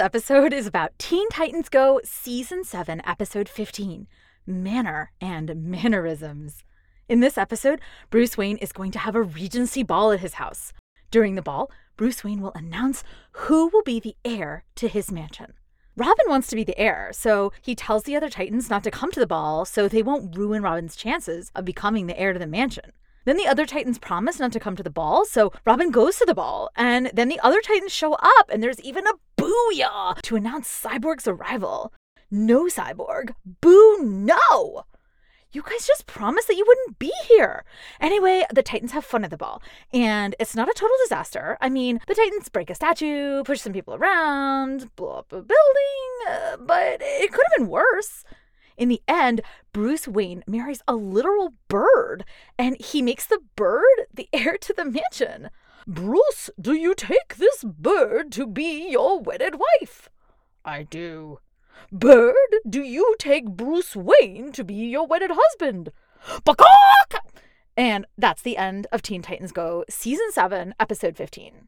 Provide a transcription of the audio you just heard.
episode is about Teen Titans Go Season 7, Episode 15 Manor and Mannerisms. In this episode, Bruce Wayne is going to have a Regency ball at his house. During the ball, Bruce Wayne will announce who will be the heir to his mansion. Robin wants to be the heir, so he tells the other Titans not to come to the ball so they won't ruin Robin's chances of becoming the heir to the mansion. Then the other Titans promise not to come to the ball, so Robin goes to the ball, and then the other Titans show up, and there's even a booyah to announce Cyborg's arrival. No, Cyborg. Boo, no! You guys just promised that you wouldn't be here. Anyway, the Titans have fun at the ball, and it's not a total disaster. I mean, the Titans break a statue, push some people around, blow up a building, uh, but it could have been worse. In the end, Bruce Wayne marries a literal bird, and he makes the bird the heir to the mansion. Bruce, do you take this bird to be your wedded wife? I do. Bird, do you take Bruce Wayne to be your wedded husband? Bakok! And that's the end of Teen Titans Go, Season 7, Episode 15.